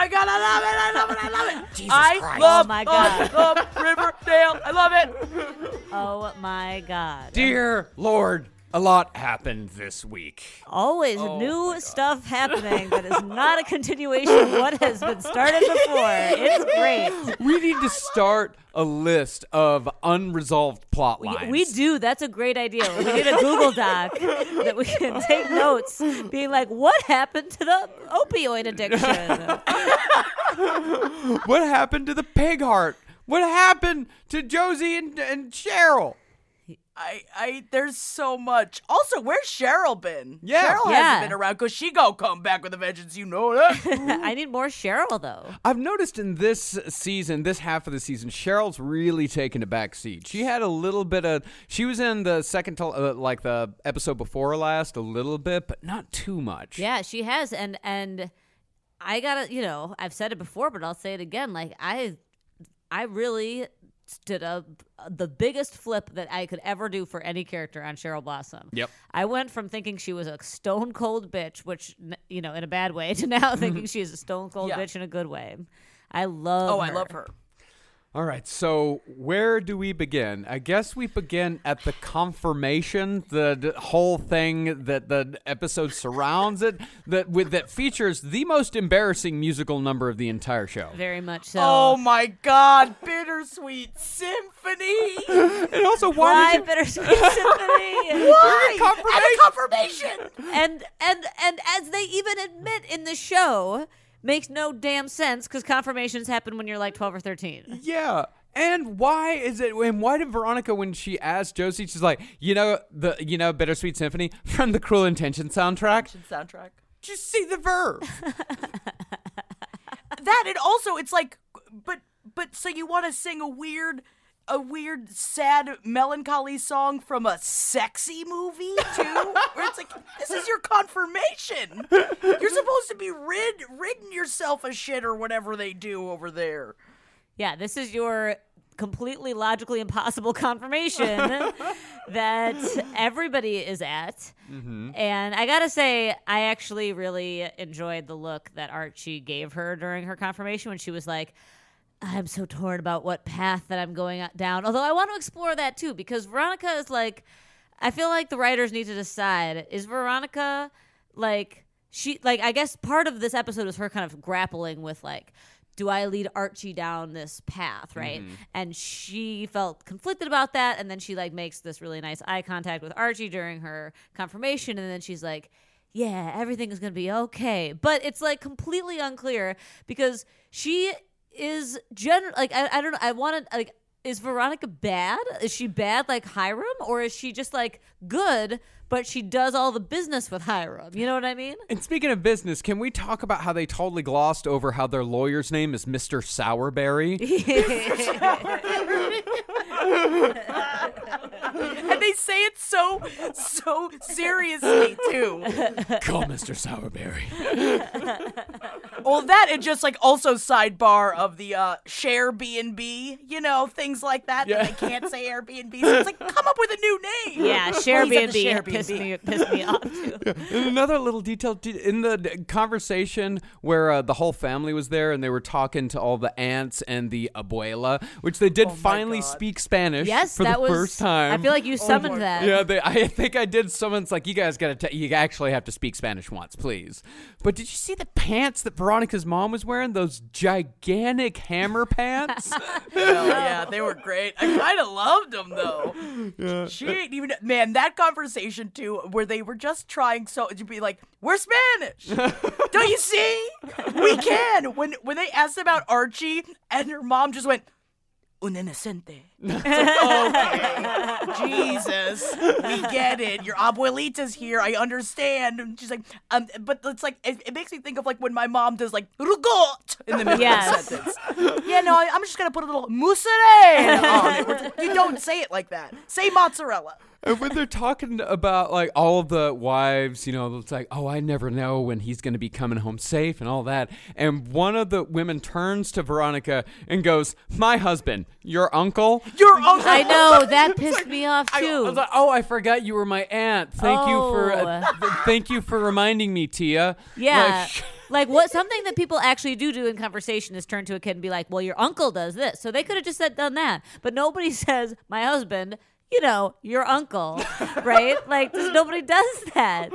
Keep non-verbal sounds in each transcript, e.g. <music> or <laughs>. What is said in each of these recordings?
My, god, I love it! I love it! I love it! <laughs> Jesus I Christ. love, Oh my God. I love Riverdale. I love it. <laughs> Oh my god. Dear Lord, a lot happened this week. Always Oh new stuff happening that is not a continuation of what has been started before. It's great. We need to start a list of unresolved plot We, lines. we do. That's a great idea. We need a Google Doc that we can take notes, being like, "What happened to the opioid addiction?" <laughs> What happened to the pig heart? What happened to Josie and, and Cheryl? I, I, there's so much. Also, where's Cheryl been? Yeah. Cheryl Yeah. hasn't been around because she gonna come back with a vengeance. You know that. <laughs> I need more Cheryl though. I've noticed in this season, this half of the season, Cheryl's really taken a back seat. She had a little bit of. She was in the second, to, uh, like the episode before last, a little bit, but not too much. Yeah, she has, and and I gotta, you know, I've said it before, but I'll say it again. Like I, I really did a the biggest flip that I could ever do for any character on Cheryl Blossom. Yep. I went from thinking she was a stone cold bitch, which you know, in a bad way, <laughs> to now thinking mm-hmm. she is a stone cold Yeah. bitch in a good way. I love. oh, I love her. All right, so where do we begin? I guess we begin at the confirmation, the, the whole thing that the episode surrounds it, that with that features the most embarrassing musical number of the entire show. Very much so. Oh my God, bittersweet symphony. <laughs> And also, why Why did you, bittersweet <laughs> symphony? Why? And a confirmation. and and and as they even admit in the show makes no damn sense because confirmations happen when you're like 12 or 13 Yeah. And why is it? And why did Veronica, when she asked Josie, she's like, you know, the you know, Bittersweet Symphony from the Cruel Intention soundtrack. Soundtrack. Just see the verb. <laughs> That and also it's like, but but so you want to sing a weird. A weird, sad, melancholy song from a sexy movie too, <laughs> where it's like this is your confirmation. You're supposed to be rid ridding yourself of shit or whatever they do over there. yeah this is your completely logically impossible confirmation <laughs> that everybody is at mm-hmm. and i gotta say i actually really enjoyed the look that archie gave her during her confirmation when she was like I'm so torn about what path that I'm going uh, down. Although I want to explore that too, because Veronica is like, I feel like the writers need to decide: is Veronica like she like? I guess part of this episode is her kind of grappling with like, do I lead Archie down this path, right? Mm-hmm. And she felt conflicted about that, and then she like makes this really nice eye contact with Archie during her confirmation, and then she's like. Yeah, everything is going to be okay. But it's like completely unclear because she is gen like I, I don't know I want to like is Veronica bad? Is she bad like Hiram or is she just like good but she does all the business with Hiram? You know what I mean? And speaking of business, can we talk about how they totally glossed over how their lawyer's name is Mr. Sourberry? <laughs> <laughs> And they say it so so seriously too. Call Mr. Sourberry. Well, that and just like also sidebar of the uh share B and B, you know, things like that Yeah. that they can't say Airbnb. So it's like come up with a new name. yeah, Share he's at the B&B pissed me pissed me off too. <laughs> And another little detail in the conversation where uh, the whole family was there and they were talking to all the aunts and the abuela, which they did finally God. speak Spanish Yes, for that the was first time. Feel like you oh summoned that. Yeah, they, I think I did. Someone's like, "You guys got to. You actually have to speak Spanish once, please." But did you see the pants that Veronica's mom was wearing? Those gigantic hammer pants. Hell <laughs> <laughs> oh, yeah, they were great. I kind of loved them though. She ain't even man. That conversation too, where they were just trying so to be like, "We're Spanish, <laughs> don't you see? We can." When when they asked about Archie, and her mom just went. Un inocente. It's like, okay, <laughs> Jesus, we get it. Your abuelita's here. I understand. And she's like, um, but it's like it, it makes me think of like when my mom does like rugot in the middle Yes. of the sentence. Yeah, no, I, I'm just gonna put a little mozzarella <laughs> on it. We're- You don't say it like that. Say mozzarella. and when they're talking about like all of the wives, you know, it's like, "Oh, I never know when he's going to be coming home safe and all that." And one of the women turns to Veronica and goes, "My husband, your uncle." Your uncle. I know that pissed me off I, I too. was like, "Oh, I forgot you were my aunt. Thank you for uh, Oh. th- thank you for reminding me, Tia." Yeah. Like, <laughs> Like what something that people actually do do in conversation is turn to a kid and be like, "Well, your uncle does this." So they could have just said done that. But nobody <laughs> says, "My husband, you know, your uncle." right? Like just nobody <laughs> does that.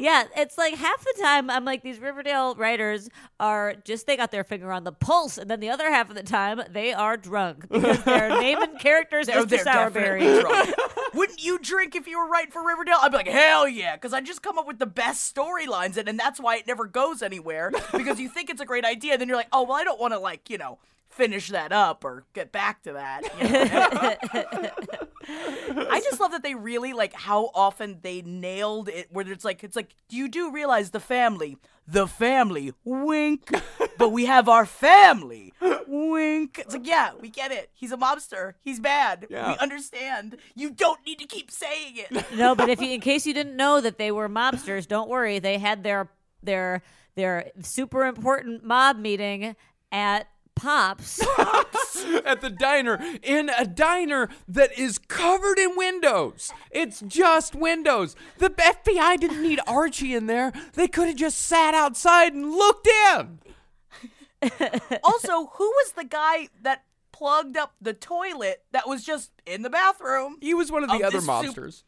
Yeah, it's like half the time I'm like these Riverdale writers are just they got their finger on the pulse and then the other half of the time they are drunk because <laughs> oh, they're naming characters They're, Mr. they're Sourberry. Wouldn't you drink if you were writing for Riverdale? I'd be like, hell yeah, because I just come up with the best storylines, and, and that's why it never goes anywhere. Because you think it's a great idea, then you're like, oh well, I don't want to like you know finish that up or get back to that. you know? <laughs> I just love that they really like how often they nailed it. Where it's like, it's like, you do realize the family, the family, wink, but we have our family, wink. It's like, yeah, we get it. He's a mobster. He's bad. Yeah. We understand. You don't need to keep saying it. No, but if you, in case you didn't know that they were mobsters, don't worry. They had their their their super important mob meeting at Pops. <laughs> at the diner in a diner that is covered in windows. It's just windows. The FBI didn't need Archie in there. They could have just sat outside and looked in. <laughs> also, who was the guy that plugged up the toilet that was just in the bathroom? He was one of the Of other this soup-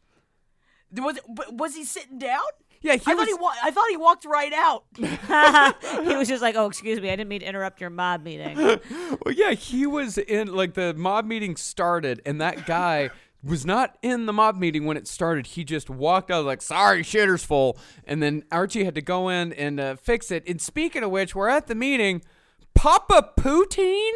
Was was he sitting down? Yeah, he I was. thought he wa- I thought he walked right out. <laughs> he was just like, "Oh, excuse me, I didn't mean to interrupt your mob meeting." <laughs> well, yeah, he was in like the mob meeting started, and that guy <laughs> was not in the mob meeting when it started. He just walked out like, "Sorry, shitter's full," and then Archie had to go in and uh, fix it. And speaking of which, we're at the meeting. Papa Poutine.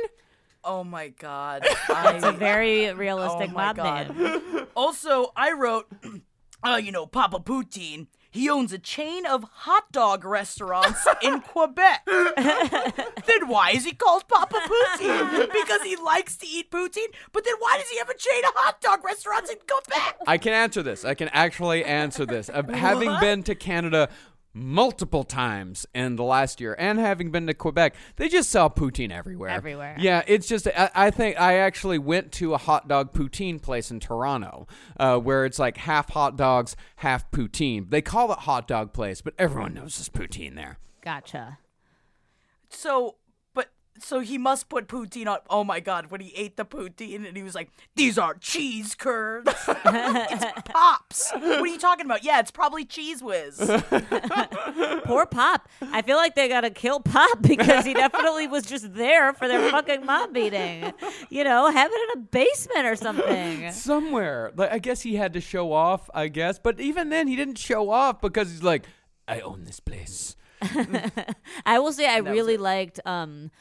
Oh my god. It's a I, very oh realistic my mob god. name. Also, I wrote, <clears throat> uh, you know, Papa Poutine. He owns a chain of hot dog restaurants in <laughs> Quebec. <laughs> then why is he called Papa Poutine? Because he likes to eat poutine? But then why does he have a chain of hot dog restaurants in Quebec? I can answer this. I can actually answer this. Uh, <laughs> having been to Canada multiple times in the last year and having been to Quebec, they just sell poutine everywhere. Everywhere. Yeah, it's just, I, I think I actually went to a hot dog poutine place in Toronto uh, where it's like half hot dogs, half poutine. They call it hot dog place, but everyone knows there's poutine there. Gotcha. So, but so he must put poutine on. Oh my god! When he ate the poutine, and he was like, "These aren't cheese curds. <laughs> it's pops. What are you talking about? Yeah, it's probably cheese whiz." <laughs> Poor Pop. I feel like they gotta kill Pop because he definitely was just there for their fucking mob meeting. You know, have it in a basement or something. <laughs> Somewhere. Like, I guess he had to show off, I guess. But even then, he didn't show off because he's like, I own this place. I will say I really liked um,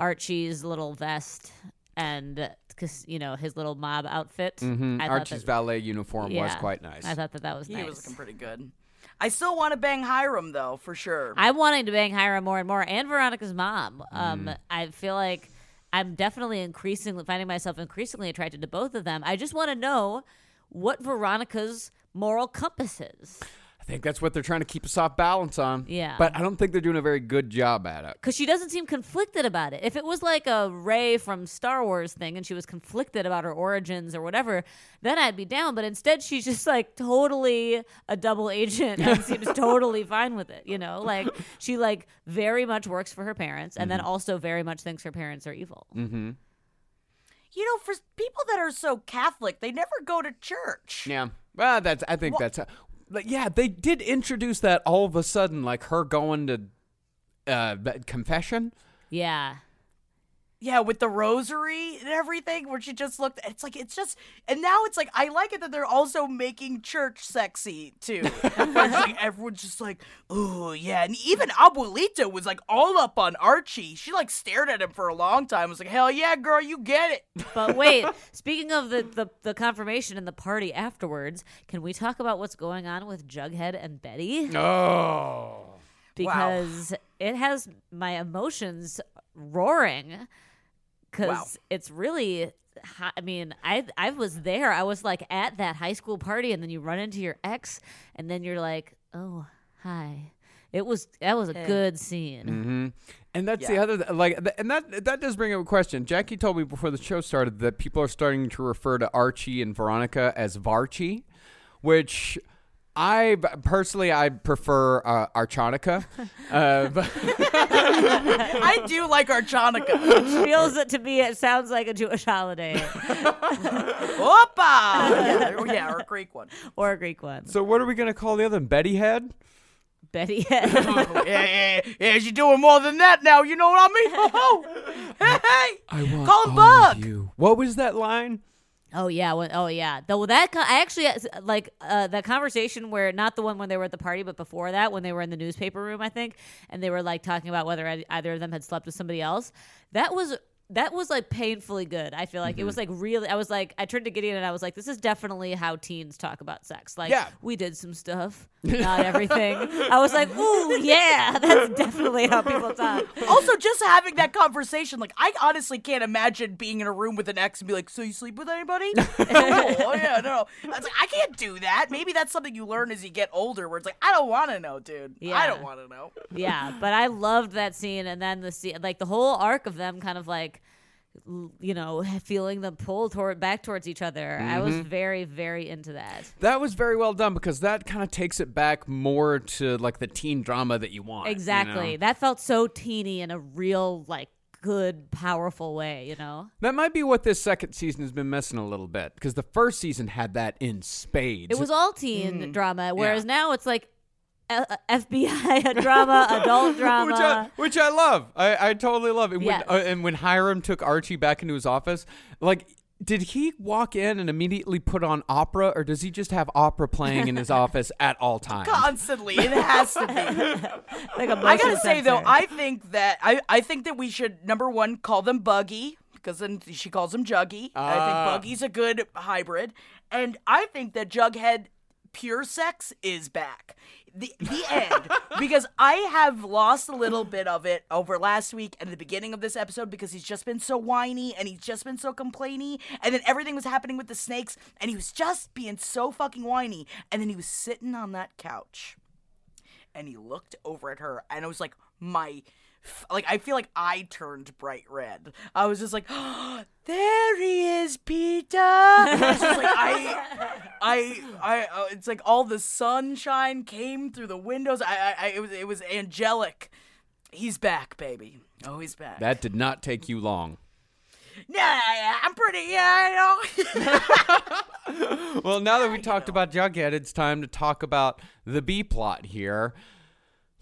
Archie's little vest and because you know his little mob outfit. Mm, I Archie's that- valet uniform was quite nice. I thought that that was nice. he nice. was looking pretty good. I still want to bang Hiram though, for sure. I'm wanting to bang Hiram more and more, and Veronica's mom. Um, Mm. I feel like I'm definitely increasingly finding myself increasingly attracted to both of them. I just want to know what Veronica's moral compass is. I think that's what they're trying to keep a soft balance on. Yeah. But I don't think they're doing a very good job at it. because she doesn't seem conflicted about it. If it was like a Rey from Star Wars thing and she was conflicted about her origins or whatever, then I'd be down. But instead, she's just like totally a double agent and <laughs> seems totally fine with it. You know, like she like very much works for her parents and then mm-hmm. also very much thinks her parents are evil. Mm-hmm. you know, for people that are so Catholic, they never go to church. Yeah. Well, that's. I think that's. Uh, Like, yeah, they did introduce that all of a sudden, like her going to uh, confession. Yeah. Yeah, with the rosary and everything, where she just looked. It's like it's just, and now it's like I like it that they're also making church sexy too. <laughs> Like everyone's just like, oh yeah, and even Abuelita was like all up on Archie. She like stared at him for a long time. Was like, hell yeah, girl, you get it. <laughs> But wait, <laughs> speaking of the, the, the confirmation and the party afterwards, can we talk about what's going on with Jughead and Betty? Oh. Because it has my emotions roaring. Because Wow. it's really, hi- I mean, I I was there. I was like at that high school party, and then you run into your ex, and then you're like, oh, hi. It was that was a good scene. Mm-hmm. And that's the other like, and that that does bring up a question. Jackie told me before the show started that people are starting to refer to Archie and Veronica as Varchie, which I personally I prefer uh, Archonica. uh, <laughs> but I do like Archonica. Feels it to me. It sounds like a Jewish holiday <laughs> Opa! Yeah, there- yeah, or a Greek one. or a Greek one. so what are we gonna call the other one? Betty Head? Betty. <laughs> Oh, yeah, yeah, yeah. She's doing more than that now. You know what I mean? Oh, <laughs> hey, hey. I want Call him all Bug. of you. What was that line? Oh yeah, when, oh yeah. Though that I actually uh, like uh, that conversation where not the one when they were at the party, but before that when they were in the newspaper room, I think, and they were like talking about whether either of them had slept with somebody else. That was that was like painfully good. I feel like it was mm-hmm. like really. I was like, I turned to Gideon and I was like, this is definitely how teens talk about sex. Like, Yeah. we did some stuff, <laughs> not everything. I was like, ooh yeah, <laughs> that's definitely how people talk. Also, just having that conversation, like I honestly can't imagine being in a room with an ex and be like, "So you sleep with anybody?" oh, <laughs> oh, yeah, no. I was like, I can't do that. Maybe that's something you learn as you get older, where it's like, I don't want to know, dude. Yeah. I don't want to know. yeah, but I loved that scene, and then the scene, like the whole arc of them, kind of like, you know, <laughs> feeling them pull toward back towards each other. I was mm-hmm. very, very into that. That was very well done because that kind of takes it back more to like the teen drama that you want. you know? Exactly, that felt so teeny in a real, like, good, powerful way. You know, That might be what this second season has been missing a little bit because the first season had that in spades. it was all teen mm. drama, whereas Yeah. now it's like. Uh, FBI drama, <laughs> adult drama. which I, which I love. I, I totally love it. When, uh, and when Hiram took Archie back into his office, like, did he walk in and immediately put on opera, or does he just have opera playing in his <laughs> office at all times? Constantly, it has to be. <laughs> like a I gotta motion say though. I think that I I think that we should number one call them Buggy because then she calls him Juggy. I think Ah. Buggy's a good hybrid, and I think that Jughead pure sex is back. The the end. Because I have lost a little bit of it over last week and the beginning of this episode because he's just been so whiny and he's just been so complainy. And then everything was happening with the snakes and he was just being so fucking whiny. And then he was sitting on that couch and he looked over at her and I was like my like I feel like I turned bright red. I was just like, oh, <gasps> there he is, Peter. it's just like I, I, I. Uh, it's like all the sunshine came through the windows. I, I, I it was, it was angelic. He's back, baby. Oh, he's back. That did not take you long. yeah, I'm pretty. Yeah, I know. <laughs> Well, now that we talked about Jughead, it's time to talk about the B plot here.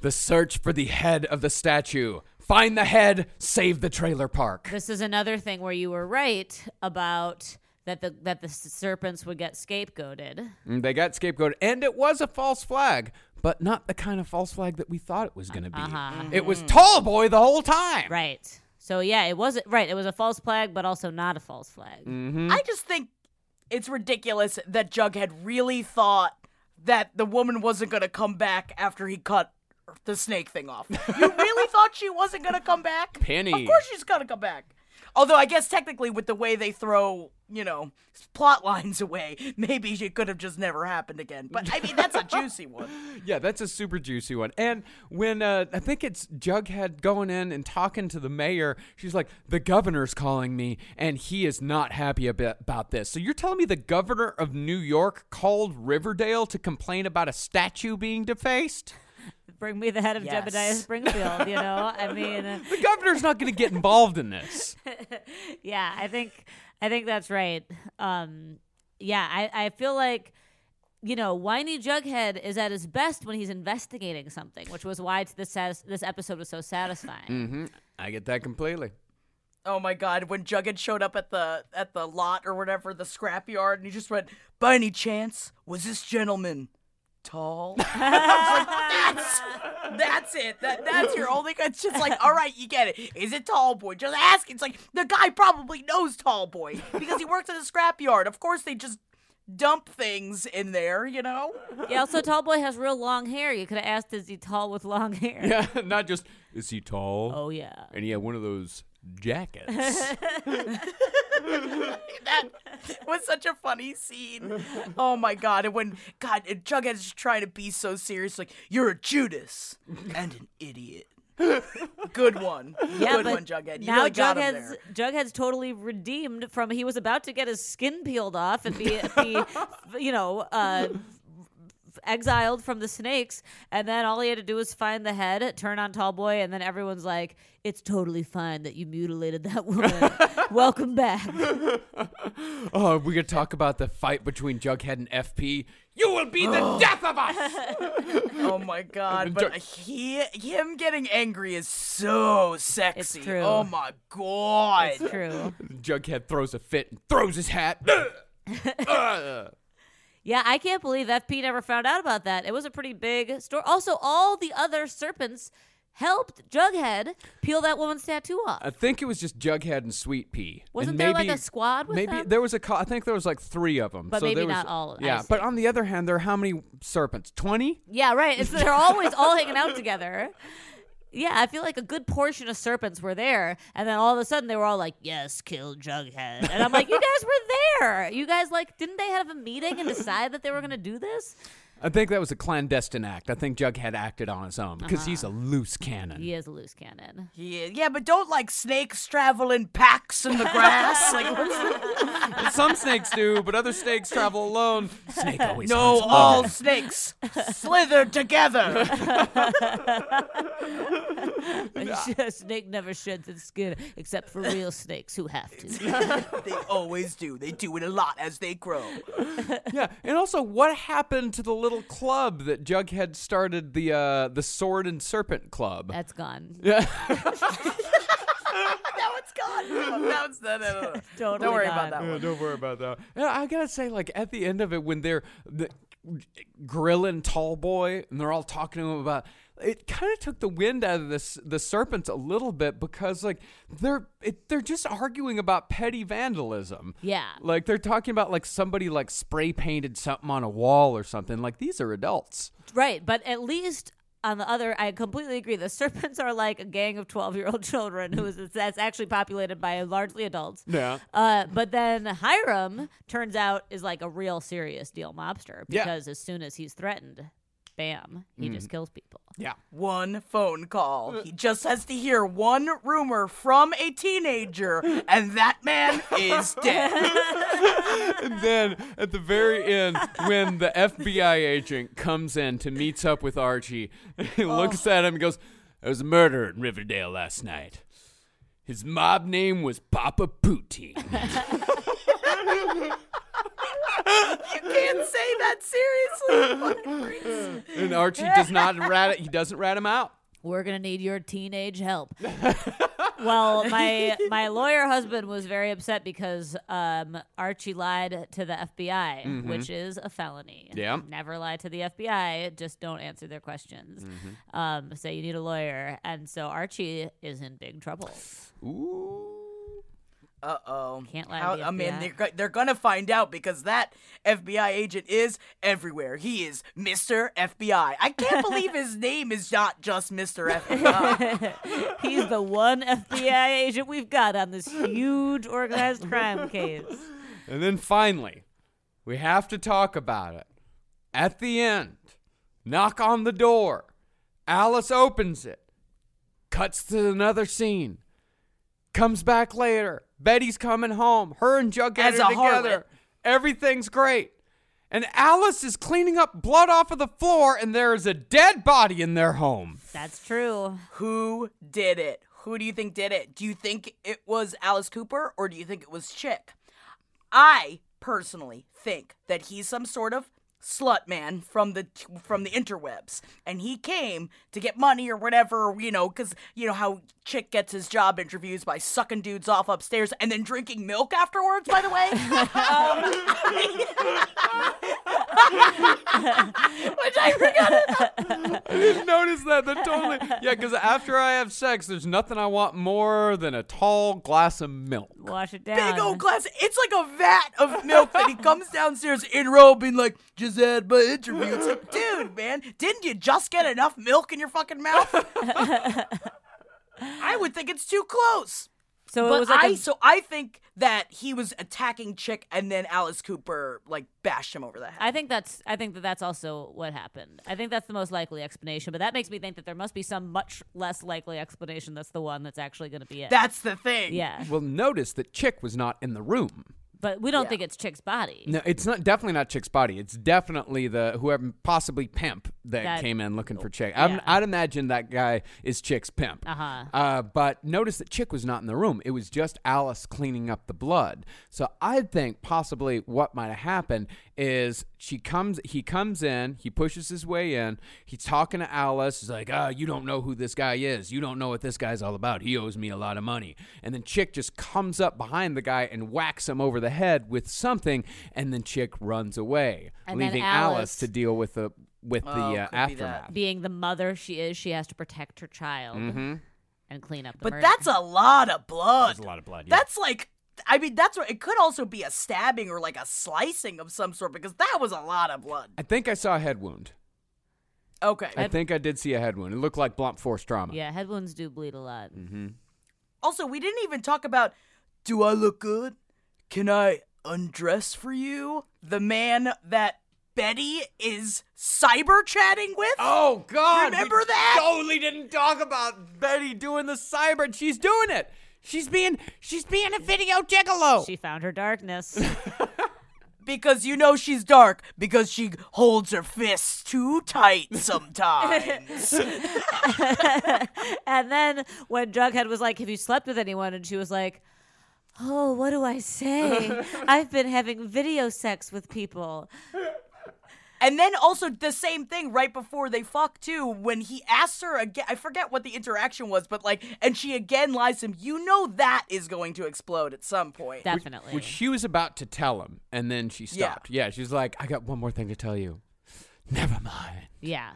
The search for the head of the statue. Find the head, save the trailer park. This is another thing where you were right about that the that the serpents would get scapegoated. And They got scapegoated, and it was a false flag, but not the kind of false flag that we thought it was going to be. Uh-huh. Mm-hmm. It was Tall Boy the whole time. Right. So yeah, it wasn't right. It was a false flag, but also not a false flag. Mm-hmm. I just think it's ridiculous that Jughead really thought that the woman wasn't gonna come back after he cut the snake thing off. You really <laughs> thought she wasn't gonna come back? Penny. Of course she's gonna come back. Although I guess technically with the way they throw, you know, plot lines away, maybe it could have just never happened again. But I mean that's a <laughs> juicy one. Yeah, that's a super juicy one. And when uh, I think it's Jughead going in and talking to the mayor, she's like, "The governor's calling me, and he is not happy about, about this." So you're telling me the governor of New York called Riverdale to complain about a statue being defaced? <laughs> bring me the head of Yes. Jebediah Springfield. You know, I <laughs> mean, The governor's not going to get involved in this. <laughs> yeah, I think I think that's right. Um, yeah, I, I feel like you know, whiny Jughead is at his best when he's investigating something, which was why this satis- this episode was so satisfying. hmm I get that completely. Oh my god, when Jughead showed up at the at the lot or whatever, the scrapyard, and he just went, By any chance, was this gentleman tall? <laughs> <laughs> Like, that's that's it. That that's your only it's just like, all right, you get it. Is it tall boy? Just ask. It's like the guy probably knows tall boy because he works at a scrapyard. Of course they just dump things in there, you know? Yeah, also Tall Boy has real long hair. You could have asked, is he tall with long hair? Yeah, <laughs> not just is he tall? Oh yeah. And he had one of those jackets. <laughs> that was such a funny scene. Oh my god! And when God, and Jughead's just trying to be so serious, like you're a Judas and an idiot. Good one. Yeah, Good but one, Jughead. You now really got him Jughead's there. Jughead's totally redeemed from he was about to get his skin peeled off and be, be <laughs> you know, uh, exiled from the snakes, and then all he had to do was find the head, turn on Tallboy, and then everyone's like, "It's totally fine that you mutilated that woman. <laughs> Welcome back." <laughs> oh, we could talk about the fight between Jughead and FP. You will be the <sighs> death of us. Oh my god! <laughs> But he, him getting angry is so sexy. It's true. Oh my god! It's true. Jughead throws a fit and throws his hat. Uh. Yeah, I can't believe FP never found out about that. It was a pretty big story. Also, all the other serpents helped Jughead peel that woman's tattoo off. I think it was just Jughead and Sweet Pea. Wasn't and there, like, a squad with maybe them? there was a. Co- I think there was like three of them. But so maybe there was, not all, Yeah, but on the other hand, there are how many serpents? Twenty. Yeah, right. It's, they're always all hanging out together. <laughs> Yeah, I feel like a good portion of serpents were there, and then all of a sudden they were all like, "Yes, kill Jughead," and I'm like, "You guys were there. You guys like didn't they have a meeting and decide that they were gonna do this?" I think that was a clandestine act. I think Jughead acted on his own because he's a uh-huh. loose cannon. He is a loose cannon. Yeah, yeah, but don't like snakes travel in packs in the grass. <laughs> like what's <laughs> Some snakes do, but other snakes travel alone. Snake always no, hunts all alone. snakes slither together. <laughs> a snake never sheds its skin except for real snakes who have to. they always do. They do it a lot as they grow. Yeah, and also, what happened to the little club that Jughead started the uh, the Sword and Serpent Club? That's gone. <laughs> Yeah, <laughs> Now it's gone. Now it's no, no, no, no. Totally Don't worry gone. about that one. don't worry about that. Yeah, I gotta say, like at the end of it, when they're the, grilling Tall Boy and they're all talking to him about. It kind of took the wind out of this the serpents a little bit because like they're it, they're just arguing about petty vandalism. Yeah. like they're talking about like somebody like spray painted something on a wall or something. Like these are adults. Right, but at least on the other, I completely agree. The serpents are like a gang of twelve-year-old children who is <laughs> that's actually populated by largely adults. Yeah. Uh, but then Hiram turns out is like a real serious deal mobster Yeah. because as soon as he's threatened, bam, he just mm. kills people. Yeah. One phone call. Uh. He just has to hear one rumor from a teenager, and that man is <laughs> dead. And then at the very end, when the FBI agent comes in to meets up with Archie, he oh. looks at him and goes, There was a murder in Riverdale last night. His mob name was Papa Poutine. <laughs> <laughs> You can't say that seriously. Fucking Reese. and Archie does not rat it. He doesn't rat him out. We're gonna need your teenage help. <laughs> well, my my lawyer husband was very upset because um, Archie lied to the FBI, which is a felony. Yeah. never lie to the FBI. Just don't answer their questions. Um, so you need a lawyer, and so Archie is in big trouble. Ooh. Uh oh. Can't lie to How, the I mean, they're, they're gonna find out because that FBI agent is everywhere. He is Mr. FBI. I can't believe his <laughs> name is not just Mr. FBI. <laughs> He's the one FBI agent we've got on this huge organized crime case. And then finally, we have to talk about it. At the end, knock on the door. Alice opens it, cuts to another scene, comes back later. Betty's coming home. Her and Jughead As are a harlot. together. Everything's great. And Alice is cleaning up blood off of the floor, and there is a dead body in their home. That's true. Who did it? Who do you think did it? Do you think it was Alice Cooper or do you think it was Chick? I personally think that he's some sort of slut man from the from the interwebs and he came to get money or whatever you know because you know how chick gets his job interviews by sucking dudes off upstairs and then drinking milk afterwards by the way um, <laughs> which i forgot I didn't notice that. That totally. Yeah, because after I have sex, there's nothing I want more than a tall glass of milk. Wash it down. big old glass. It's like a vat of milk that he comes downstairs in robe being like, just had my interview. It's like, <laughs> dude, man, didn't you just get enough milk in your fucking mouth? <laughs> I would think it's too close. so it was like I a- so I think that he was attacking Chick and then Alice Cooper like bashed him over the head. I think that's I think that that's also what happened. I think that's the most likely explanation, but that makes me think that there must be some much less likely explanation that's the one that's actually going to be it. That's the thing. yeah. Well, notice that Chick was not in the room. But we don't Yeah. think it's Chick's body. No, it's not definitely not Chick's body. It's definitely the whoever possibly pimp that, That- came in looking for Chick. I'm- Yeah. I'd imagine that guy is Chick's pimp. Uh-huh. Uh, but notice that Chick was not in the room. It was just Alice cleaning up the blood. So I think possibly what might have happened is she comes, he comes in, he pushes his way in, he's talking to Alice. He's like, "Ah, you don't know who this guy is. You don't know what this guy's all about. He owes me a lot of money." And then Chick just comes up behind the guy and whacks him over the head with something, and then Chick runs away, And leaving Alice- to deal with the with Oh, the uh, could be aftermath. Being the mother she is, she has to protect her child and clean up the But murder. that's a lot of blood. That's a lot of blood. Yeah. That's like I mean, that's what it could also be a stabbing or like a slicing of some sort because that was a lot of blood. I think I saw a head wound. Okay. I think I did see a head wound. It looked like blunt force trauma. yeah, head wounds do bleed a lot. Mm-hmm. Also, we didn't even talk about do I look good? Can I undress for you? The man that Betty is cyber chatting with? Oh God! Remember we that? Totally didn't talk about Betty doing the cyber. and She's doing it. She's being she's being a video gigolo. She found her darkness. <laughs> Because you know she's dark because she holds her fists too tight sometimes. <laughs> and then when Jughead was like, "Have you slept with anyone?" and she was like, "Oh, what do I say? <laughs> I've been having video sex with people." And then also the same thing right before they fuck too, when he asks her again. I forget what the interaction was, but like, and she again lies to him. You know that is going to explode at some point. Definitely. Which she was about to tell him, and then she stopped. Yeah, she's like, I got one more thing to tell you. Never mind. yeah.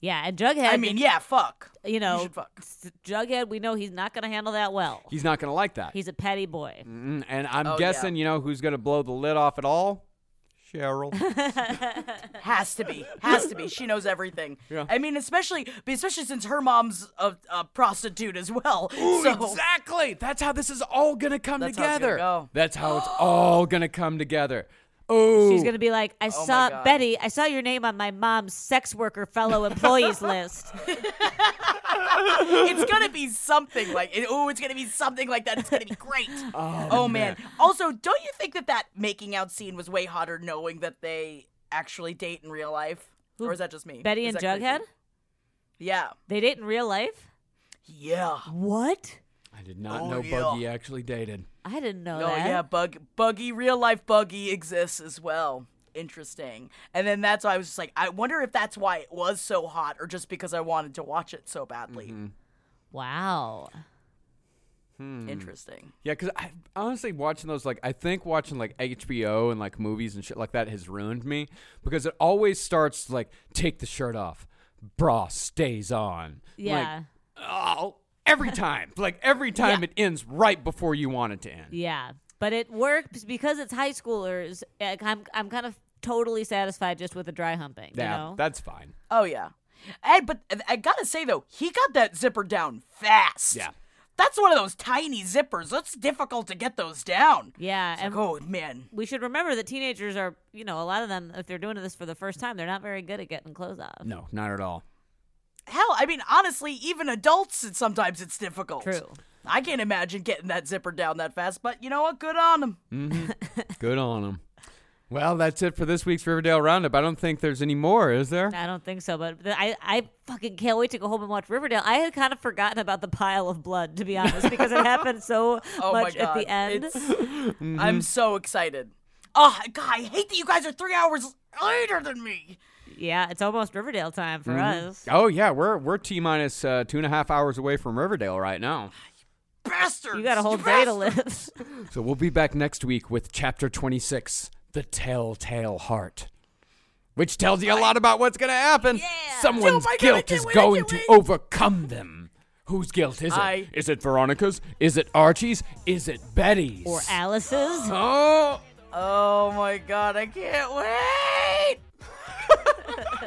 Yeah, and Jughead. I mean, yeah, fuck. you know, should fuck. Jughead, we know he's not going to handle that well. He's not gonna like that. He's a petty boy. Mm, and I'm Oh, guessing, you know, who's gonna blow the lid off at all? Cheryl. <laughs> Has to be. Has to be. She knows everything. Yeah. I mean, especially especially since her mom's a, a prostitute as well. <gasps> so exactly. That's how this is all gonna come That's how together. gonna go. That's how it's all gonna come together. Oh, She's going to be like, I Oh my saw, God. Betty, I saw your name on my mom's sex worker fellow employees <laughs> list. it's gonna be something like oh, it's gonna be something like that. It's gonna be great. <laughs> Oh, oh man. Also, don't you think that that making out scene was way hotter, knowing that they actually date in real life, Who- or is that just me? Betty Is and that Jughead? creepy? Yeah. They date in real life? Yeah. What? I did not Oh, know yeah. Buggy actually dated. I didn't know Oh that. yeah, bug buggy real life buggy exists as well. Interesting. And then that's why I was just like, I wonder if that's why it was so hot, or just because I wanted to watch it so badly. Mm-hmm. Wow. Interesting. Yeah, because I honestly watching those like I think watching like HBO and like movies and shit like that has ruined me because it always starts like take the shirt off, bra stays on. Yeah. Like, oh, every time, like every time Yeah. it ends right before you want it to end. Yeah. But it works because it's high schoolers. I'm, I'm kind of totally satisfied just with the dry humping. Yeah, You know? that's fine. Oh yeah. And but I gotta say though, he got that zipper down fast. Yeah. That's one of those tiny zippers. That's difficult to get those down. yeah. It's And like, oh man. we should remember that teenagers are, you know, a lot of them, if they're doing this for the first time, they're not very good at getting clothes off. No, not at all. Hell, I mean, honestly, even adults, it, sometimes it's difficult. True. I can't imagine getting that zipper down that fast, but you know what? Good on him. Mm-hmm. <laughs> Good on them. Well, that's it for this week's Riverdale Roundup. I don't think there's any more, is there? I don't think so, but I, I fucking can't wait to go home and watch Riverdale. I had kind of forgotten about the pile of blood, to be honest, because it happened so <laughs> Oh my much at the God, end. it's- <laughs> mm-hmm. I'm so excited. Oh, God, I hate that you guys are three hours later than me. Yeah, it's almost Riverdale time for Mm-hmm. us. Oh yeah, we're we're t minus uh, two and a half hours away from Riverdale right now. Bastards. You got a whole day to live. So we'll be back next week with chapter 26, The Telltale Heart. Which tells you a lot about what's going to happen. Yeah. Someone's Oh my God, guilt is going to overcome them. Whose guilt is it? I- Is it Veronica's? Is it Archie's? Is it Betty's? or Alice's. Oh, Oh my God, I can't wait.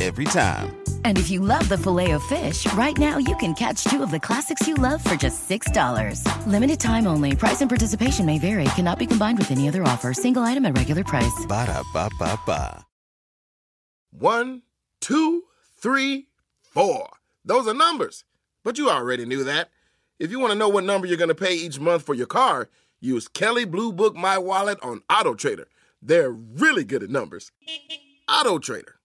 Every time. And if you love the filet of fish, right now you can catch two of the classics you love for just $6. Limited time only. Price and participation may vary. Cannot be combined with any other offer. Single item at regular price. Ba-da-ba-ba-ba. One, two, three, four. Those are numbers. But you already knew that. If you want to know what number you're going to pay each month for your car, use Kelley Blue Book My Wallet on Auto Trader. They're really good at numbers. Auto Trader.